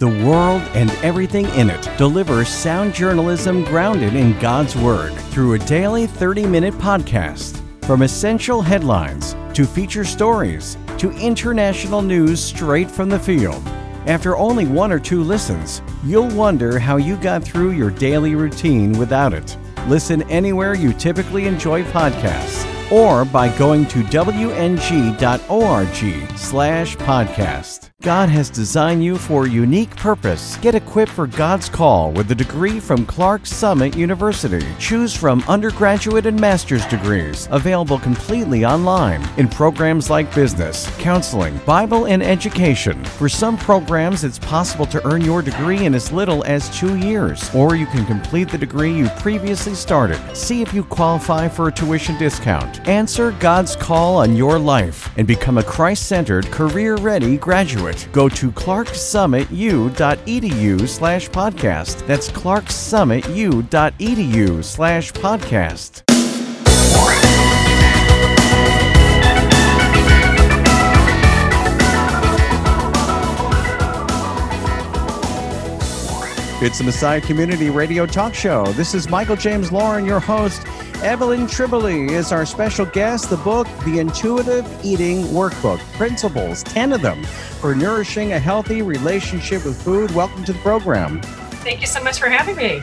The world and everything in it delivers sound journalism grounded in God's Word through a daily 30 minute podcast. From essential headlines to feature stories to international news straight from the field. After only one or two listens, you'll wonder how you got through your daily routine without it. Listen anywhere you typically enjoy podcasts or by going to wng.org slash podcast. God has designed you for a unique purpose. Get equipped for God's call with a degree from Clarks Summit University. Choose from undergraduate and master's degrees, available completely online in programs like business, counseling, Bible, and education. For some programs, it's possible to earn your degree in as little as two years, or you can complete the degree you previously started. See if you qualify for a tuition discount. Answer God's call on your life and become a Christ centered, career ready graduate. Go to clarksummitu.edu slash podcast. That's clarksummitu.edu slash podcast. It's the Messiah Community Radio Talk Show. This is Michael James Lauren, your host. Evelyn Tribole is our special guest. The book, The Intuitive Eating Workbook, Principles, 10 of them for nourishing a healthy relationship with food. Welcome to the program. Thank you so much for having me.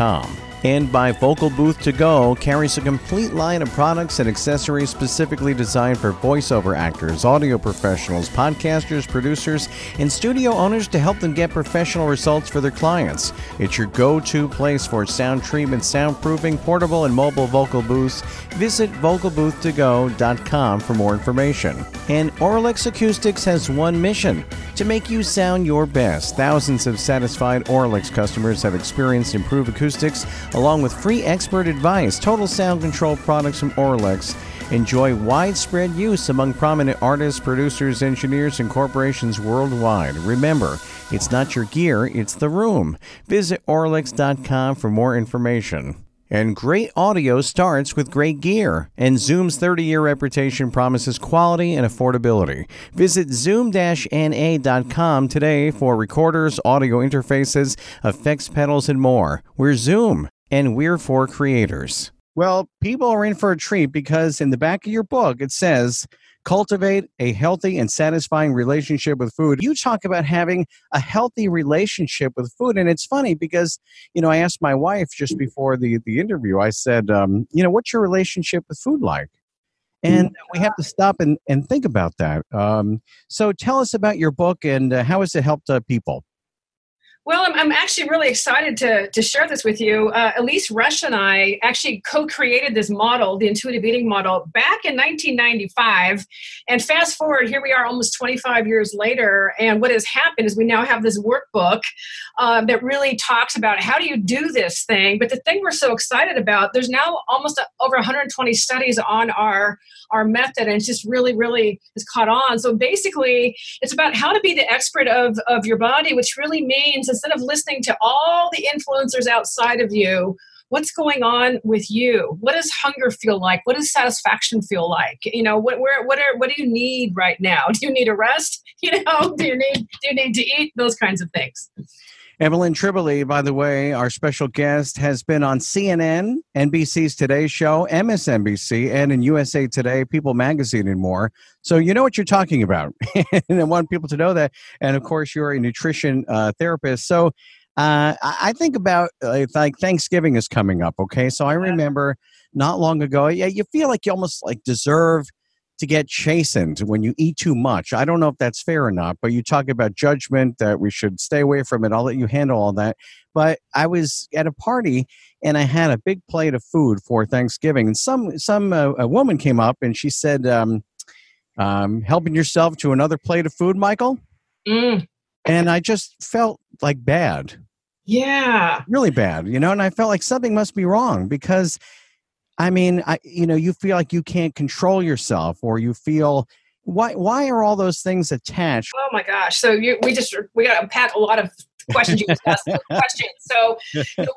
north-america.beyerdynamic.com. And by Vocal Booth To Go carries a complete line of products and accessories specifically designed for voiceover actors, audio professionals, podcasters, producers, and studio owners to help them get professional results for their clients. It's your go to place for sound treatment, soundproofing, portable, and mobile vocal booths. Visit vocalbooth2go.com for more information. And Auralex Acoustics has one mission to make you sound your best. Thousands of satisfied Auralex customers have experienced improved acoustics along with free expert advice. Total sound control products from Auralex enjoy widespread use among prominent artists, producers, engineers, and corporations worldwide. Remember, it's not your gear, it's the room. Visit Auralex.com for more information. And great audio starts with great gear, and Zoom's 30 year reputation promises quality and affordability. Visit zoom na.com today for recorders, audio interfaces, effects pedals, and more. We're Zoom, and we're for creators. Well, people are in for a treat because in the back of your book it says, cultivate a healthy and satisfying relationship with food. You talk about having a healthy relationship with food. And it's funny because, you know, I asked my wife just before the, the interview, I said, um, you know, what's your relationship with food like? And we have to stop and, and think about that. Um, so tell us about your book and uh, how has it helped uh, people? Well, I'm, I'm actually really excited to, to share this with you. Uh, Elyse Resch and I actually co created this model, the intuitive eating model, back in 1995. And fast forward, here we are almost 25 years later. And what has happened is we now have this workbook um, that really talks about how do you do this thing. But the thing we're so excited about, there's now almost over 120 studies on our, our method, and it's just really, really has caught on. So basically, it's about how to be the expert of, of your body, which really means instead of listening to all the influencers outside of you, what's going on with you? What does hunger feel like? What does satisfaction feel like? You know what where what are what do you need right now? Do you need a rest? You know do you need do you need to eat? Those kinds of things Evelyn Tribole, by the way, our special guest, has been on CNN, NBC's Today Show, MSNBC, and in USA Today, People Magazine, and more. So you know what you're talking about. and I want people to know that. And of course, you're a nutrition uh, therapist. So uh, I think about uh, like Thanksgiving is coming up. Okay. So I remember not long ago, yeah, you feel like you almost like deserve – to get chastened when you eat too much. I don't know if that's fair or not, but you talk about judgment that we should stay away from it. I'll let you handle all that. But I was at a party and I had a big plate of food for Thanksgiving, and some some uh, a woman came up and she said, um, um, "Helping yourself to another plate of food, Michael." Mm. and I just felt like bad. Yeah. Really bad, you know, and I felt like something must be wrong because I mean, I you know, you feel like you can't control yourself or you feel why why are all those things attached? Oh my gosh. So you, we just we got to unpack a lot of questions you asked questions. So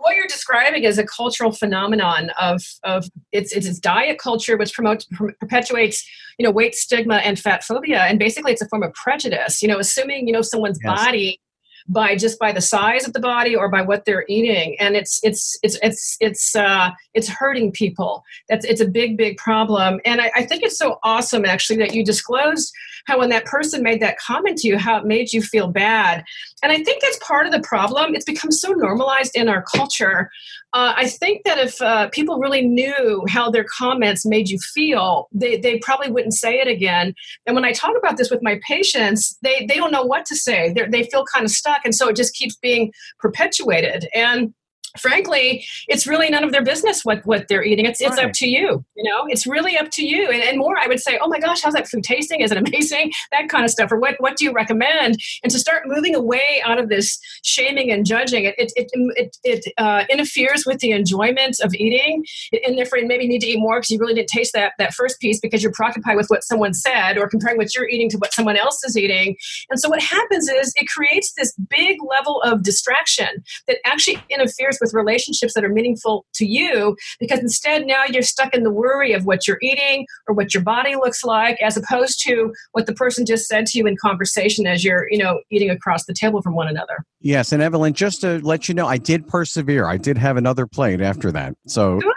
what you're describing is a cultural phenomenon of of it's it's, it's diet culture which promotes perpetuates you know weight stigma and fat phobia and basically it's a form of prejudice. You know, assuming you know someone's yes. body by just by the size of the body or by what they're eating. And it's it's it's it's it's uh it's hurting people. That's it's a big big problem. And I, I think it's so awesome actually that you disclosed how when that person made that comment to you how it made you feel bad and i think that's part of the problem it's become so normalized in our culture uh, I think that if uh, people really knew how their comments made you feel, they, they probably wouldn't say it again. And when I talk about this with my patients, they, they don't know what to say. They're, they feel kind of stuck. And so it just keeps being perpetuated. And frankly, it's really none of their business what, what they're eating. It's, it's right. up to you. You know, it's really up to you. And, and more, I would say, oh my gosh, how's that food tasting? Is it amazing? That kind of stuff. Or what, what do you recommend? And to start moving away out of this shaming and judging, it, it, it, it, it uh, interferes with the enjoyment of eating. And therefore, you maybe need to eat more because you really didn't taste that, that first piece because you're preoccupied with what someone said or comparing what you're eating to what someone else is eating. And so what happens is it creates this big level of distraction that actually interferes with relationships that are meaningful to you because instead now you're stuck in the worry of what you're eating or what your body looks like as opposed to what the person just said to you in conversation as you're you know eating across the table from one another yes and evelyn just to let you know i did persevere i did have another plate after that so.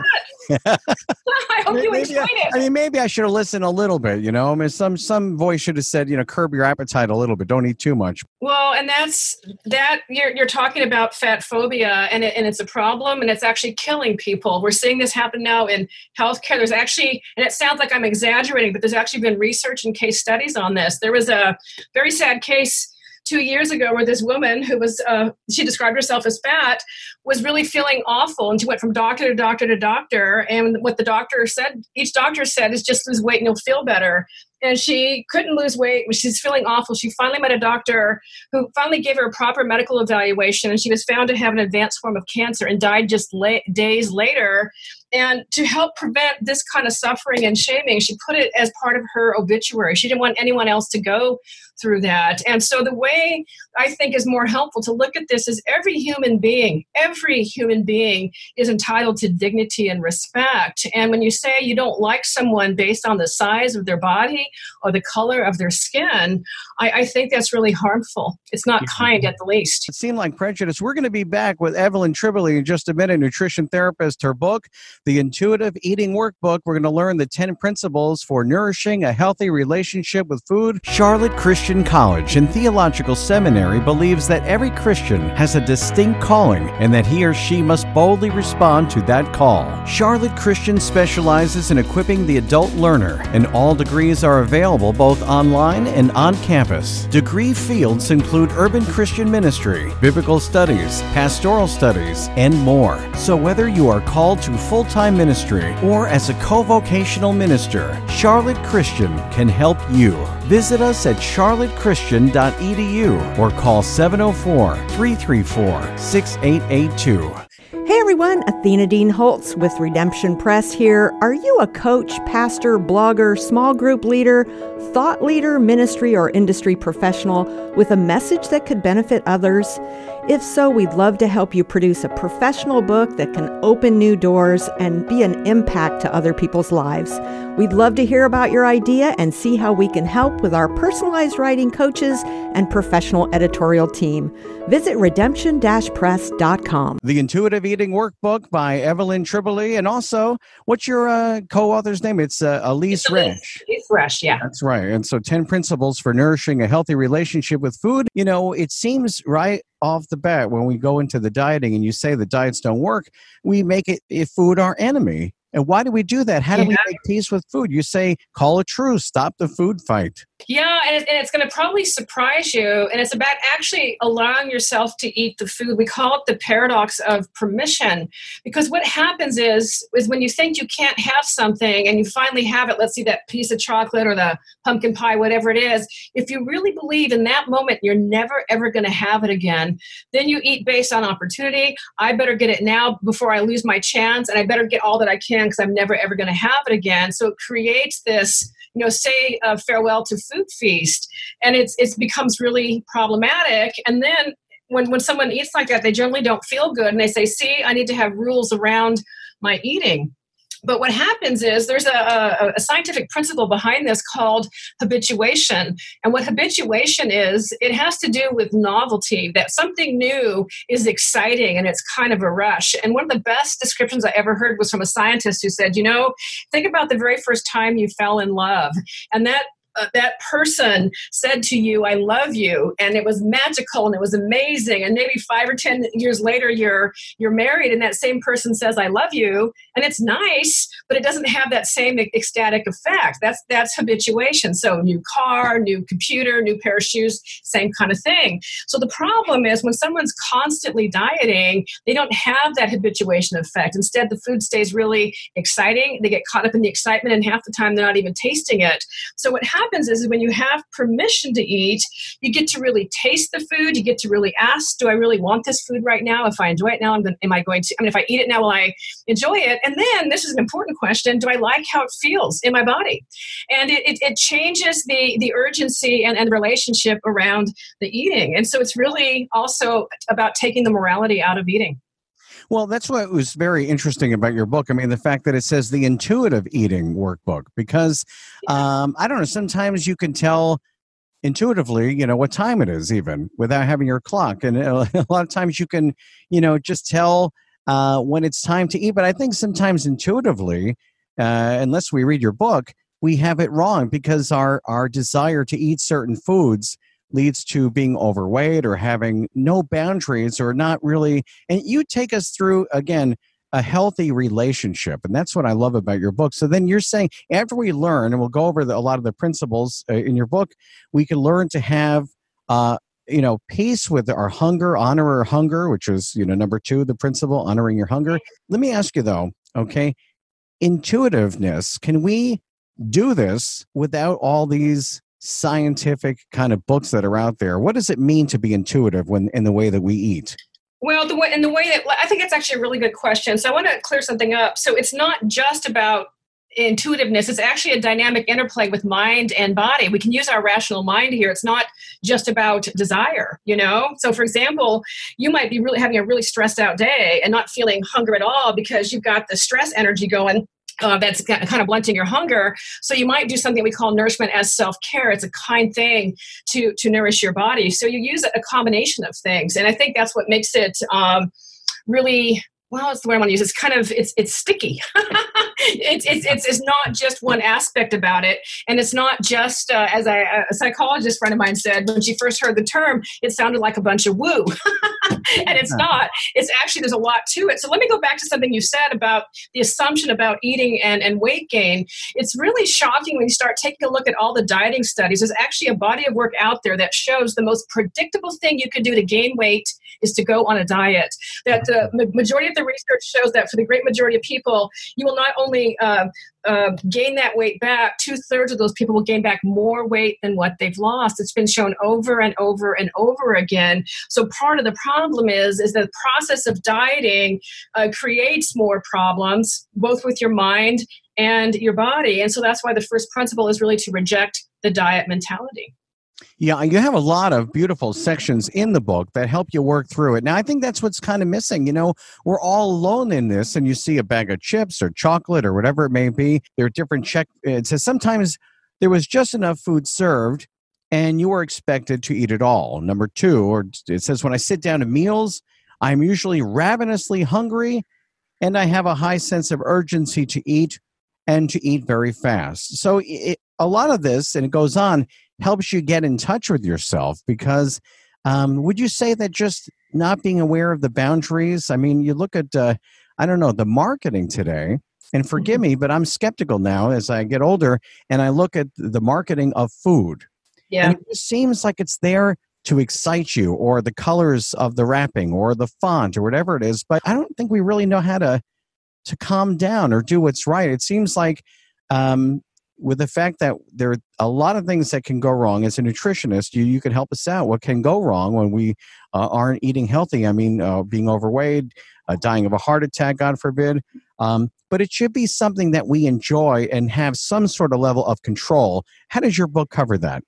I hope you enjoyed it. I mean, maybe I should have listened a little bit. You know, I mean, some some voice should have said, you know, curb your appetite a little bit. Don't eat too much. Well, and that's that. You're you're talking about fat phobia, and it, and it's a problem, and it's actually killing people. We're seeing this happen now in healthcare. There's actually, and it sounds like I'm exaggerating, but there's actually been research and case studies on this. There was a very sad case two years ago where this woman who was uh, she described herself as fat was really feeling awful and she went from doctor to doctor to doctor and what the doctor said each doctor said is just lose weight and you'll feel better and she couldn't lose weight she's feeling awful. She finally met a doctor who finally gave her a proper medical evaluation and she was found to have an advanced form of cancer and died just la- days later and to help prevent this kind of suffering and shaming, she put it as part of her obituary. She didn't want anyone else to go through that. And so the way I think is more helpful to look at this is every human being, every human being is entitled to dignity and respect. And when you say you don't like someone based on the size of their body or the color of their skin, I, I think that's really harmful. It's not yeah. kind at the least. It seemed like prejudice. We're going to be back with Evelyn Tribole in just a minute, nutrition therapist. Her book, The Intuitive Eating Workbook. We're going to learn the 10 principles for nourishing a healthy relationship with food. Charlotte Christian College and Theological Seminary believes that every Christian has a distinct calling and that he or she must boldly respond to that call. Charlotte Christian specializes in equipping the adult learner, and all degrees are available both online and on campus. Degree fields include urban Christian ministry, biblical studies, pastoral studies, and more. So whether you are called to full time ministry or as a co vocational minister, Charlotte Christian can help you. Visit us at charlottechristian.edu or call 704 334 6882. Hey everyone, Athena Dean Holtz with Redemption Press here. Are you a coach, pastor, blogger, small group leader, thought leader, ministry, or industry professional with a message that could benefit others? If so, we'd love to help you produce a professional book that can open new doors and be an impact to other people's lives. We'd love to hear about your idea and see how we can help with our personalized writing coaches and professional editorial team. Visit redemption press.com. The Intuitive Eating Workbook by Evelyn Tribole. And also, what's your uh, co author's name? It's uh, Elyse Resch. Elyse Resch, yeah. That's right. And so, 10 principles for nourishing a healthy relationship with food. You know, it seems right off the bat when we go into the dieting and you say the diets don't work, we make it food our enemy. And why do we do that? How do yeah. we make peace with food? You say, call a truce, stop the food fight. Yeah, and, it, and it's going to probably surprise you. And it's about actually allowing yourself to eat the food. We call it the paradox of permission. Because what happens is, is when you think you can't have something and you finally have it, let's see that piece of chocolate or the pumpkin pie, whatever it is, if you really believe in that moment you're never ever going to have it again, then you eat based on opportunity. I better get it now before I lose my chance, and I better get all that I can because I'm never ever going to have it again. So it creates this you know say uh, farewell to food feast and it's it becomes really problematic and then when when someone eats like that they generally don't feel good and they say see i need to have rules around my eating but what happens is there's a, a, scientific principle behind this called habituation. And what habituation is, it has to do with novelty, that something new is exciting and it's kind of a rush. And one of the best descriptions I ever heard was from a scientist who said, you know, think about the very first time you fell in love. And that uh, that person said to you, I love you, and it was magical and it was amazing. And maybe five or 10 years later, you're, you're married, and that same person says, I love you, and it's nice, but it doesn't have that same ecstatic effect. That's, that's habituation. So, new car, new computer, new pair of shoes, same kind of thing. So, the problem is when someone's constantly dieting, they don't have that habituation effect. Instead, the food stays really exciting. They get caught up in the excitement, and half the time they're not even tasting it. So, what happens happens is when you have permission to eat, you get to really taste the food. You get to really ask, do I really want this food right now? If I enjoy it now, am I going to, I mean, if I eat it now, will I enjoy it? And then this is an important question. Do I like how it feels in my body? And it, it, it changes the, the urgency and, and relationship around the eating. And so it's really also about taking the morality out of eating. Well, that's what was very interesting about your book. I mean, the fact that it says the intuitive eating workbook, because um, I don't know, sometimes you can tell intuitively, you know, what time it is even without having your clock. And a lot of times you can, you know, just tell uh, when it's time to eat. But I think sometimes intuitively, uh, unless we read your book, we have it wrong because our, our desire to eat certain foods leads to being overweight or having no boundaries or not really. And you take us through, again, a healthy relationship. And that's what I love about your book. So then you're saying, after we learn, and we'll go over the, a lot of the principles uh, in your book, we can learn to have. Uh, you know peace with our hunger honor our hunger which is you know number two the principle honoring your hunger let me ask you though okay intuitiveness can we do this without all these scientific kind of books that are out there. What does it mean to be intuitive when in the way that we eat? Well, the way in the way that I think it's actually a really good question. So I want to clear something up. So it's not just about intuitiveness it's actually a dynamic interplay with mind and body we can use our rational mind here it's not just about desire you know so for example you might be really having a really stressed out day and not feeling hunger at all because you've got the stress energy going uh, that's kind of blunting your hunger. So you might do something we call nourishment as self care. It's a kind thing to to nourish your body. So you use a combination of things, and I think that's what makes it um, really well, it's the word I want to use. It's kind of it's it's sticky. it's, it's it's it's not just one aspect about it, and it's not just uh, as I, a psychologist friend of mine said when she first heard the term, it sounded like a bunch of woo, and it's not. It's actually there's a lot to it. So let me go back to something you said about the assumption about eating and and weight gain. It's really shocking when you start taking a look at all the dieting studies. There's actually a body of work out there that shows the most predictable thing you can do to gain weight is to go on a diet. That the majority of the research shows that for the great majority of people, you will not only uh, uh, gain that weight back, two thirds of those people will gain back more weight than what they've lost. It's been shown over and over and over again. So part of the problem is is that the process of dieting uh, creates more problems, both with your mind and your body. And so that's why the first principle is really to reject the diet mentality. Yeah, you have a lot of beautiful sections in the book that help you work through it. Now, I think that's what's kind of missing. You know, we're all alone in this, and you see a bag of chips or chocolate or whatever it may be. There are different check. It says sometimes there was just enough food served, and you were expected to eat it all. Number two, or it says when I sit down to meals, I'm usually ravenously hungry, and I have a high sense of urgency to eat and to eat very fast. So it, a lot of this, and it goes on helps you get in touch with yourself because um, would you say that just not being aware of the boundaries i mean you look at uh, i don't know the marketing today And forgive me, but I'm skeptical now as I get older and I look at the marketing of food. Yeah. And it seems like it's there to excite you or the colors of the wrapping or the font or whatever it is, but I don't think we really know how to to calm down or do what's right. It seems like um, with the fact that there are a lot of things that can go wrong. As a nutritionist you, you could help us out. What can go wrong when we uh, aren't eating healthy? I mean uh, being overweight uh, dying of a heart attack god forbid. Um, but it should be something that we enjoy and have some sort of level of control. How does your book cover that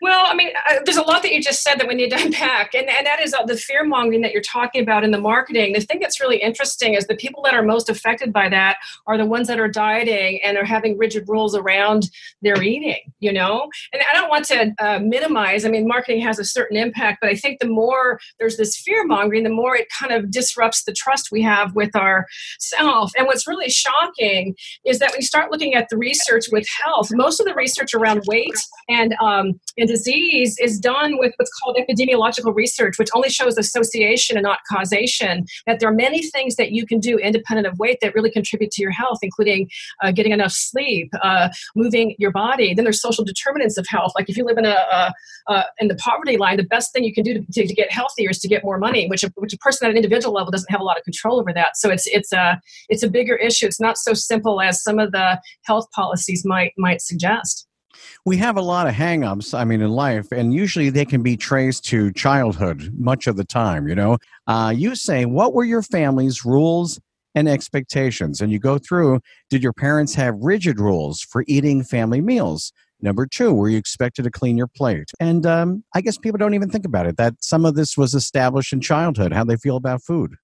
well, I mean, uh, there's a lot that you just said that we need to unpack, and, and that is uh, the fear mongering that you're talking about in the marketing. The thing that's really interesting is the people that are most affected by that are the ones that are dieting and are having rigid rules around their eating, you know? And I don't want to uh, minimize, I mean, marketing has a certain impact, but I think the more there's this fear mongering, the more it kind of disrupts the trust we have with ourself. And what's really shocking is that we start looking at the research with health, most of the research around weight and um, and disease is done with what's called epidemiological research, which only shows association and not causation. That there are many things that you can do independent of weight that really contribute to your health, including uh, getting enough sleep, uh, moving your body. Then there's social determinants of health. Like if you live in a, a, a in the poverty line, the best thing you can do to, to, to, get healthier is to get more money, which a, which a person at an individual level doesn't have a lot of control over that. So it's it's a it's a bigger issue. It's not so simple as some of the health policies might might suggest we have a lot of hangups, I mean, in life, and usually they can be traced to childhood much of the time, you know. Uh, you say, what were your family's rules and expectations? And you go through, did your parents have rigid rules for eating family meals? Number two, were you expected to clean your plate? And um, I guess people don't even think about it, that some of this was established in childhood, how they feel about food.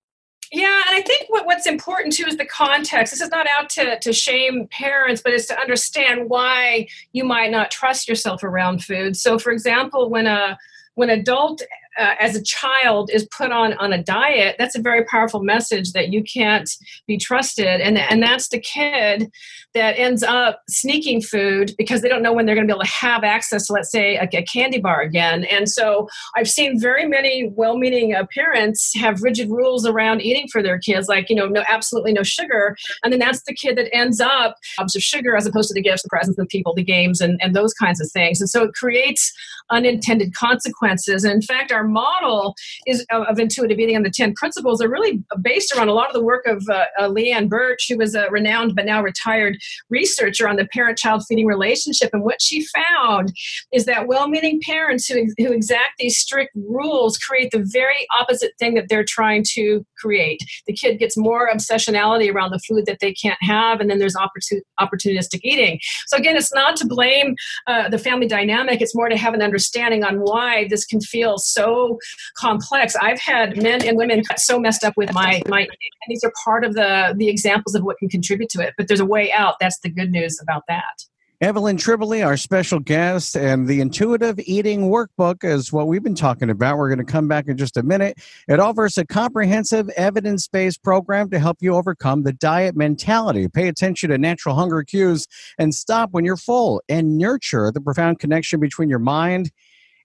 Yeah, and I think what, what's important too is the context. This is not out to, to shame parents, but it's to understand why you might not trust yourself around food. So, for example, when a when adult uh, as a child is put on on a diet that's a very powerful message that you can't be trusted. And and that's the kid that ends up sneaking food because they don't know when they're going to be able to have access to let's say a, a candy bar again. And so i've seen very many well-meaning uh, parents have rigid rules around eating for their kids like you know no absolutely no sugar. And then that's the kid that ends up of sugar as opposed to the gifts the presents the people the games and, and those kinds of things. And so it creates unintended consequences. And in fact our our model is of intuitive eating and the 10 principles are really based around a lot of the work of uh, uh, Leann Birch, who was a renowned but now retired researcher on the parent child feeding relationship. And what she found is that well meaning parents who, who exact these strict rules create the very opposite thing that they're trying to create. The kid gets more obsessionality around the food that they can't have, and then there's opportun- opportunistic eating. So, again, it's not to blame uh, the family dynamic, it's more to have an understanding on why this can feel so complex. I've had men and women so messed up with my my. And these are part of the the examples of what can contribute to it. But there's a way out. That's the good news about that. Evelyn Tribole, our special guest, and the Intuitive Eating Workbook is what we've been talking about. We're going to come back in just a minute. It offers a comprehensive, evidence based program to help you overcome the diet mentality. Pay attention to natural hunger cues and stop when you're full, and nurture the profound connection between your mind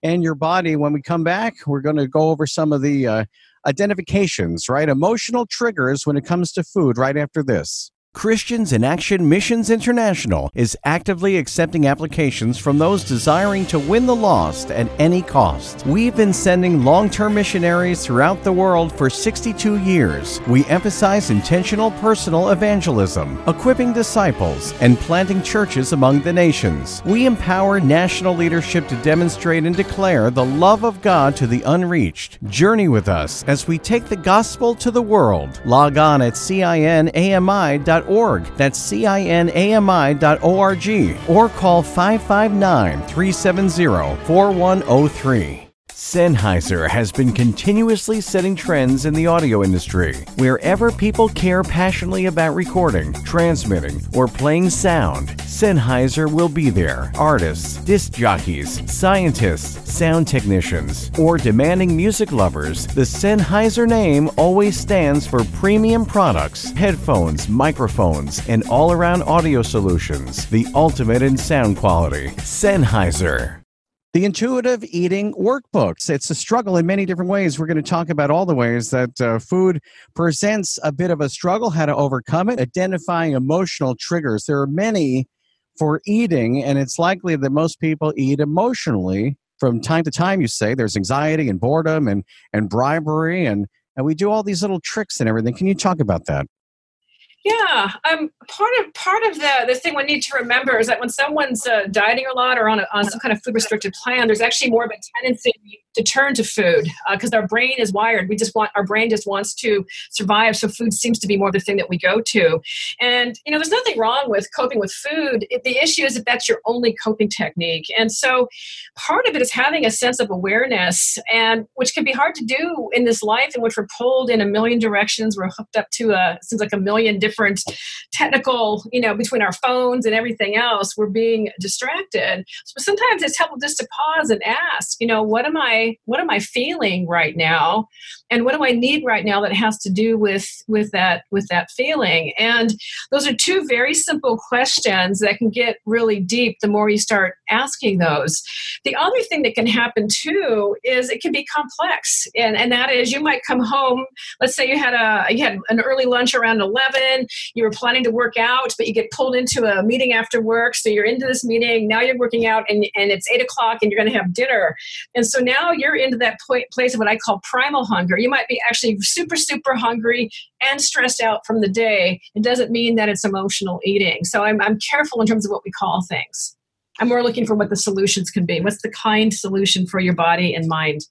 and your body. When we come back, we're going to go over some of the uh, identifications, right? Emotional triggers when it comes to food right after this. Christians in Action Missions International is actively accepting applications from those desiring to win the lost at any cost. We've been sending long term missionaries throughout the world for 62 years. We emphasize intentional personal evangelism, equipping disciples, and planting churches among the nations. We empower national leadership to demonstrate and declare the love of God to the unreached. Journey with us as we take the gospel to the world. Log on at cinami.org that's cinami.org. Or call 559 370 4103. Sennheiser has been continuously setting trends in the audio industry. Wherever people care passionately about recording, transmitting, or playing sound, Sennheiser will be there. Artists, disc jockeys, scientists, sound technicians, or demanding music lovers, the Sennheiser name always stands for premium products, headphones, microphones, and all around audio solutions, the ultimate in sound quality. Sennheiser. The intuitive eating workbooks. It's a struggle in many different ways. We're going to talk about all the ways that uh, food presents a bit of a struggle, how to overcome it, identifying emotional triggers. There are many for eating, and it's likely that most people eat emotionally from time to time. You say there's anxiety and boredom and, and bribery, and, and we do all these little tricks and everything. Can you talk about that? Yeah, um, part of part of the the thing we need to remember is that when someone's uh, dieting a lot or on a, on some kind of food restricted plan, there's actually more of a tendency to turn to food because uh, our brain is wired. We just want our brain just wants to survive, so food seems to be more the thing that we go to. And you know, there's nothing wrong with coping with food. It, the issue is that that's your only coping technique. And so, part of it is having a sense of awareness, and which can be hard to do in this life in which we're pulled in a million directions. We're hooked up to a seems like a million different technical, you know, between our phones and everything else, we're being distracted. So sometimes it's helpful just to pause and ask, you know, what am I what am I feeling right now? And what do I need right now that has to do with with that with that feeling? And those are two very simple questions that can get really deep the more you start asking those. The other thing that can happen too is it can be complex. And and that is you might come home, let's say you had a you had an early lunch around 11 you were planning to work out, but you get pulled into a meeting after work. So you're into this meeting. Now you're working out and, and it's eight o'clock and you're going to have dinner. And so now you're into that place of what I call primal hunger. You might be actually super, super hungry and stressed out from the day. It doesn't mean that it's emotional eating. So I'm, I'm careful in terms of what we call things. I'm more looking for what the solutions can be. What's the kind solution for your body and mind?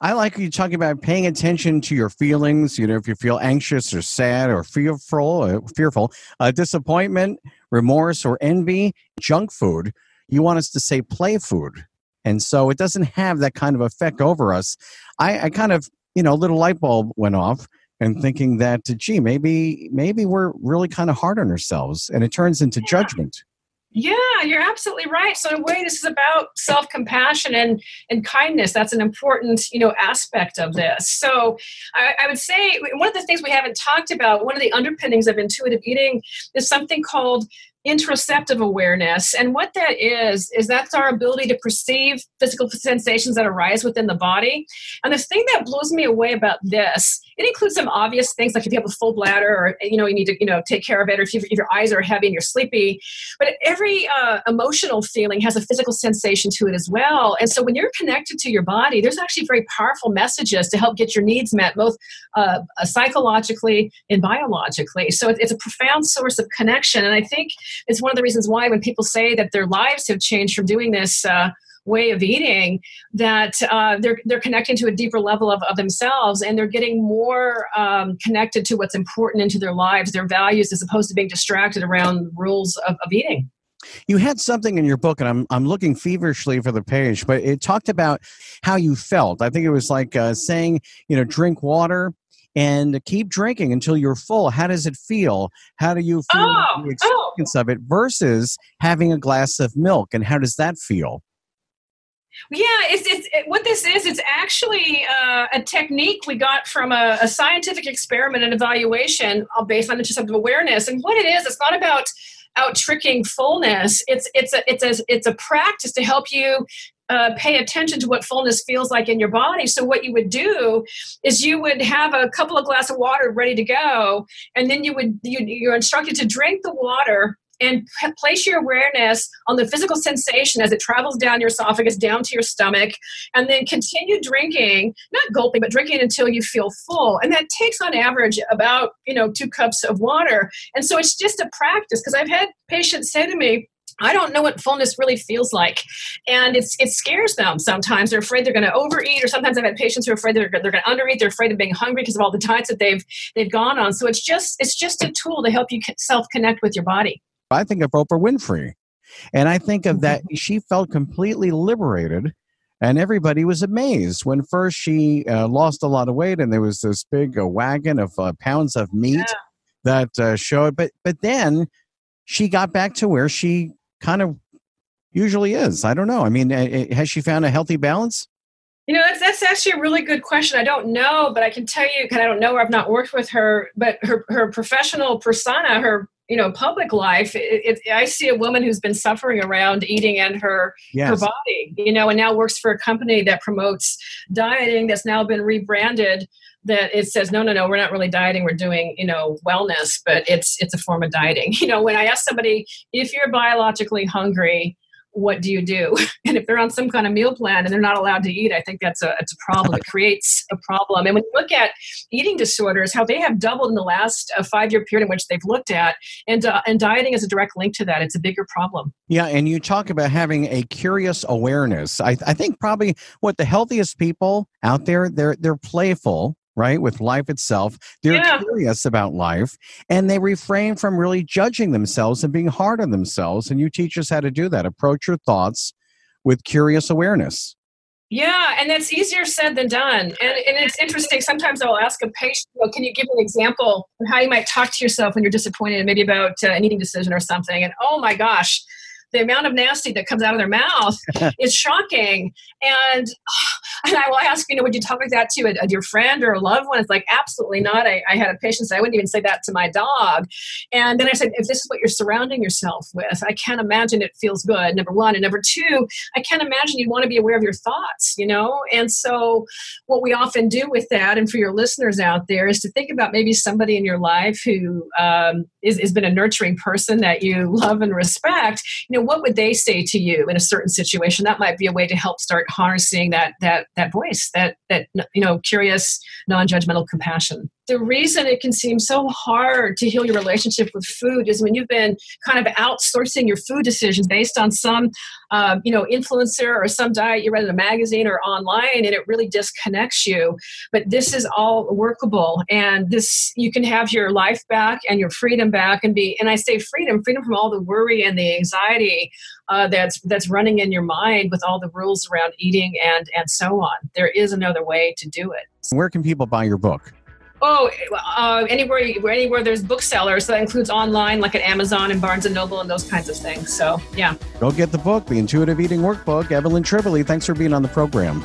I like you talking about paying attention to your feelings. You know, if you feel anxious or sad or fearful, uh, fearful, uh, disappointment, remorse, or envy, junk food. You want us to say play food, and so it doesn't have that kind of effect over us. I, I kind of, you know, a little light bulb went off, and mm-hmm. thinking that, gee, maybe maybe we're really kind of hard on ourselves, and it turns into judgment. Yeah, you're absolutely right. So in a way, this is about self-compassion and and kindness. That's an important, you know, aspect of mm-hmm. this. So I, I, would say one of the things we haven't talked about, one of the underpinnings of intuitive eating, is something called interoceptive awareness. And what that is, is that's our ability to perceive physical sensations that arise within the body. And the thing that blows me away about this, it includes some obvious things like if you have a full bladder or, you know, you need to, you know, take care of it or if, you, if your eyes are heavy and you're sleepy. But every uh, emotional feeling has a physical sensation to it as well. And so when you're connected to your body, there's actually very powerful messages to help get your needs met, both uh, psychologically and biologically. So it's a profound source of connection. And I think it's one of the reasons why when people say that their lives have changed from doing this uh, way of eating, that uh, they're they're connecting to a deeper level of, of themselves, and they're getting more um, connected to what's important into their lives, their values, as opposed to being distracted around rules of, of eating. You had something in your book, and I'm I'm looking feverishly for the page, but it talked about how you felt. I think it was like uh, saying, you know, drink water and keep drinking until you're full. How does it feel? How do you feel oh, the oh. experience oh. of it versus having a glass of milk? And how does that feel? Yeah, it's, it's it, what this is. It's actually uh, a technique we got from a, a, scientific experiment and evaluation uh, based on interoceptive awareness. And what it is, it's not about out tricking fullness. It's it's a it's a it's a practice to help you uh, pay attention to what fullness feels like in your body. So what you would do is you would have a couple of glasses of water ready to go, and then you would you, you're instructed to drink the water and p- place your awareness on the physical sensation as it travels down your esophagus down to your stomach and then continue drinking not gulping but drinking until you feel full and that takes on average about you know two cups of water and so it's just a practice because i've had patients say to me I don't know what fullness really feels like. And it's, it scares them sometimes. They're afraid they're going to overeat, or sometimes I've had patients who are afraid they're, they're going to undereat. They're afraid of being hungry because of all the diets that they've, they've gone on. So it's just, it's just a tool to help you self connect with your body. I think of Oprah Winfrey. And I think of that, mm-hmm. she felt completely liberated. And everybody was amazed when first she uh, lost a lot of weight, and there was this big uh, wagon of uh, pounds of meat yeah. that uh, showed. But but then she got back to where she kind of usually is? I don't know. I mean, eh, eh, has she found a healthy balance? You know, that's, that's actually a really good question. I don't know, but I can tell you, because I don't know her, I've not worked with her, but her, her professional persona, her you know public life it, it, i see a woman who's been suffering around eating and her yes. her body you know and now works for a company that promotes dieting that's now been rebranded that it says no no no we're not really dieting we're doing you know wellness but it's it's a form of dieting you know when i ask somebody if you're biologically hungry what do you do? And if they're on some kind of meal plan and they're not allowed to eat, I think that's a it's a problem. It creates a problem. And when you look at eating disorders, how they have doubled in the last uh, five year period in which they've looked at, and uh, and dieting is a direct link to that. It's a bigger problem. Yeah, and you talk about having a curious awareness. I, I think probably what the healthiest people out there they're they're playful right with life itself they're yeah. curious about life and they refrain from really judging themselves and being hard on themselves and you teach us how to do that approach your thoughts with curious awareness yeah, and that's easier said than done. And, and it's interesting. Sometimes I'll ask a patient, well, can you give an example of how you might talk to yourself when you're disappointed, maybe about uh, an eating decision or something? And oh my gosh, the amount of nasty that comes out of their mouth is shocking. And and I will ask, you know, would you talk like that to a, a dear friend or a loved one? It's like, absolutely not. I, I, had a patient say, I wouldn't even say that to my dog. And then I said, if this is what you're surrounding yourself with, I can't imagine it feels good, number one. And number two, I can't imagine you'd want to be aware of your thoughts, you know? And so what we often do with that, and for your listeners out there, is to think about maybe somebody in your life who um, is, has been a nurturing person that you love and respect. You know, what would they say to you in a certain situation? That might be a way to help start harnessing that, that that voice that that you know curious non-judgmental compassion the reason it can seem so hard to heal your relationship with food is when you've been kind of outsourcing your food decisions based on some um, you know influencer or some diet you read in a magazine or online and it really disconnects you. But this is all workable and this you can have your life back and your freedom back and be and i say freedom freedom from all the worry and the anxiety uh, that's that's running in your mind with all the rules around eating and and so on. There is another way to do it. Where can people buy your book Oh, uh, anywhere anywhere there's booksellers. So that includes online, like at Amazon and Barnes and Noble and those kinds of things. So yeah. Go get the book, The Intuitive Eating Workbook. Evelyn Tribole, thanks for being on the program.